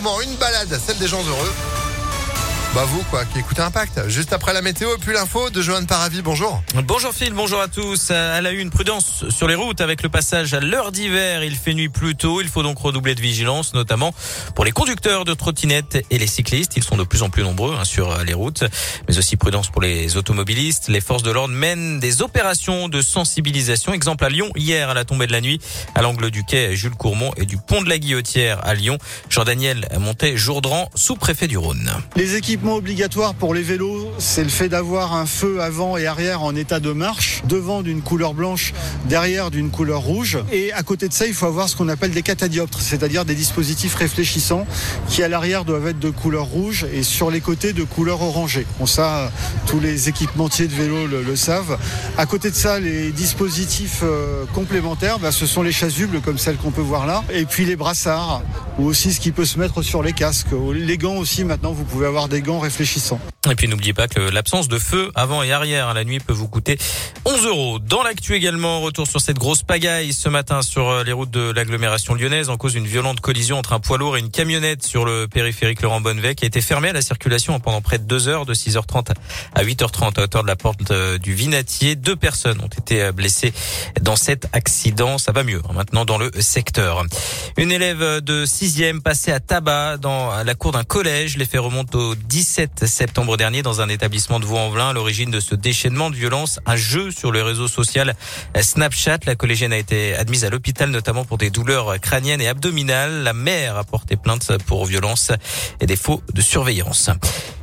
Une balade, celle des gens heureux. Bah vous quoi, qui écoutez Impact. Juste après la météo et puis l'info de Johan Paravi, bonjour. Bonjour Phil, bonjour à tous. À la une, prudence sur les routes avec le passage à l'heure d'hiver. Il fait nuit plus tôt, il faut donc redoubler de vigilance, notamment pour les conducteurs de trottinettes et les cyclistes. Ils sont de plus en plus nombreux hein, sur les routes, mais aussi prudence pour les automobilistes. Les forces de l'ordre mènent des opérations de sensibilisation. Exemple à Lyon, hier à la tombée de la nuit, à l'angle du quai Jules Courmont et du pont de la Guillotière à Lyon. Jean-Daniel Montet-Jourdran, sous-préfet du Rhône. Les équipements obligatoire pour les vélos, c'est le fait d'avoir un feu avant et arrière en état de marche, devant d'une couleur blanche, derrière d'une couleur rouge. Et à côté de ça, il faut avoir ce qu'on appelle des catadioptres, c'est-à-dire des dispositifs réfléchissants qui à l'arrière doivent être de couleur rouge et sur les côtés de couleur orangée. Bon ça, tous les équipementiers de vélo le, savent. À côté de ça, les dispositifs euh, complémentaires, bah, ce sont les chasubles comme celles qu'on peut voir là, et puis les brassards, ou aussi ce qui peut se mettre sur les casques. Les gants aussi, maintenant, vous pouvez avoir des gants réfléchissant. Et puis n'oubliez pas que l'absence de feu avant et arrière à la nuit peut vous coûter 11 euros. Dans l'actu également, retour sur cette grosse pagaille ce matin sur euh, les routes de l'agglomération lyonnaise en cause d'une violente collision entre un poids lourd et une camionnette sur le périphérique Laurent Bonnevet qui a été fermée à la circulation pendant près de deux heures de 6h30 à 8h30 à hauteur de la porte euh, du Vinatier. Deux personnes ont été euh, blessées dans cet accident. Ça va mieux hein, maintenant dans le secteur. Une élève de 6e passée à tabac dans la cour d'un collège. Les faits remontent au 17 septembre dernier dans un établissement de Vaux-en-Velin. L'origine de ce déchaînement de violence, un jeu sur le réseau social Snapchat. La collégienne a été admise à l'hôpital notamment pour des douleurs crâniennes et abdominales. La mère a porté plainte pour violence et défaut de surveillance.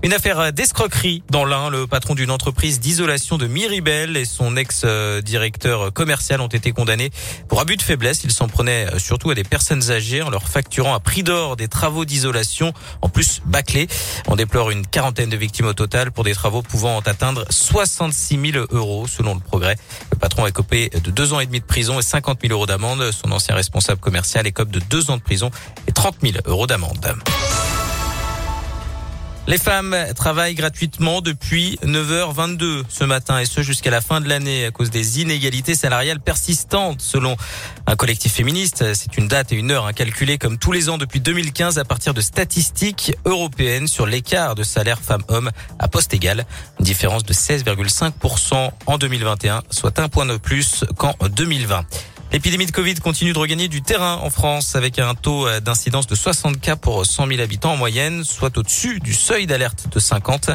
Une affaire d'escroquerie dans l'un. Le patron d'une entreprise d'isolation de Miribel et son ex-directeur commercial ont été condamnés pour abus de faiblesse. Ils s'en prenaient surtout à des personnes âgées en leur facturant à prix d'or des travaux d'isolation, en plus bâclés. On déplore une quarantaine de victimes au total pour des travaux pouvant atteindre 66 000 euros selon le progrès. Le patron est copé de deux ans et demi de prison et 50 000 euros d'amende. Son ancien responsable commercial écope de deux ans de prison et 30 000 euros d'amende. Les femmes travaillent gratuitement depuis 9h22 ce matin et ce jusqu'à la fin de l'année à cause des inégalités salariales persistantes selon un collectif féministe. C'est une date et une heure incalculée comme tous les ans depuis 2015 à partir de statistiques européennes sur l'écart de salaire femmes-hommes à poste égal. Une différence de 16,5% en 2021, soit un point de plus qu'en 2020. L'épidémie de Covid continue de regagner du terrain en France avec un taux d'incidence de 60 cas pour 100 000 habitants en moyenne, soit au-dessus du seuil d'alerte de 50.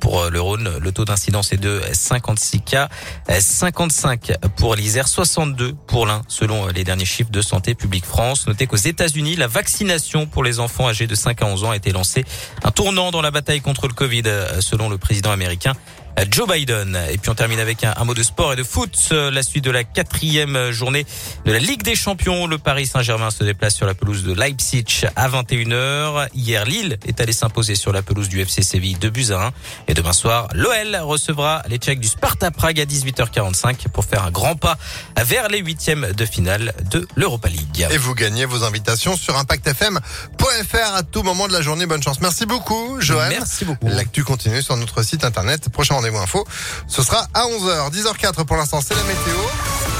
Pour le Rhône, le taux d'incidence est de 56 cas, 55 pour l'Isère, 62 pour l'Ain, selon les derniers chiffres de Santé publique France. Notez qu'aux États-Unis, la vaccination pour les enfants âgés de 5 à 11 ans a été lancée. Un tournant dans la bataille contre le Covid, selon le président américain. Joe Biden. Et puis on termine avec un, mot de sport et de foot. La suite de la quatrième journée de la Ligue des Champions. Le Paris Saint-Germain se déplace sur la pelouse de Leipzig à 21h. Hier, Lille est allé s'imposer sur la pelouse du FC Séville de buts 1. Et demain soir, l'OL recevra les Tchèques du Sparta Prague à 18h45 pour faire un grand pas vers les huitièmes de finale de l'Europa League. Et vous gagnez vos invitations sur impactfm.fr à tout moment de la journée. Bonne chance. Merci beaucoup, Joël. Merci beaucoup. L'actu continue sur notre site internet. Prochain rendez-vous info, ce sera à 11h. 10h04 pour l'instant, c'est la météo.